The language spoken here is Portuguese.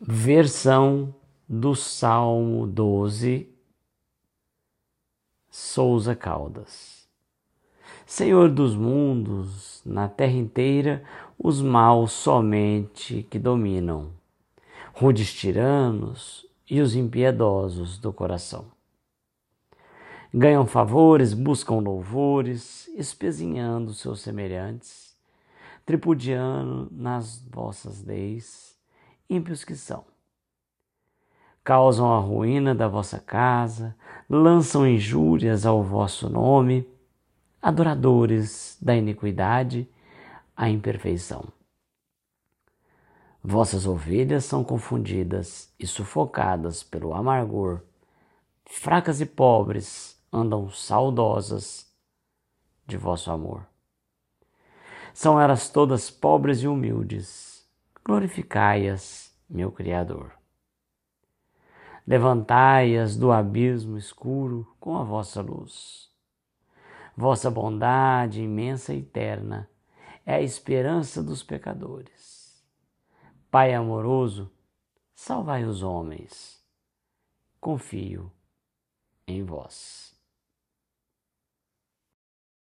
Versão do Salmo 12, Souza Caldas. Senhor dos mundos, na terra inteira, os maus somente que dominam, rudes tiranos e os impiedosos do coração. Ganham favores, buscam louvores, espezinhando seus semelhantes, tripudiando nas vossas leis, ímpios que são. Causam a ruína da vossa casa, lançam injúrias ao vosso nome, adoradores da iniquidade, a imperfeição. Vossas ovelhas são confundidas e sufocadas pelo amargor, fracas e pobres andam saudosas de vosso amor. São elas todas pobres e humildes, glorificai-as, meu Criador. Levantai-as do abismo escuro com a vossa luz. Vossa bondade imensa e eterna é a esperança dos pecadores. Pai amoroso, salvai os homens. Confio em vós.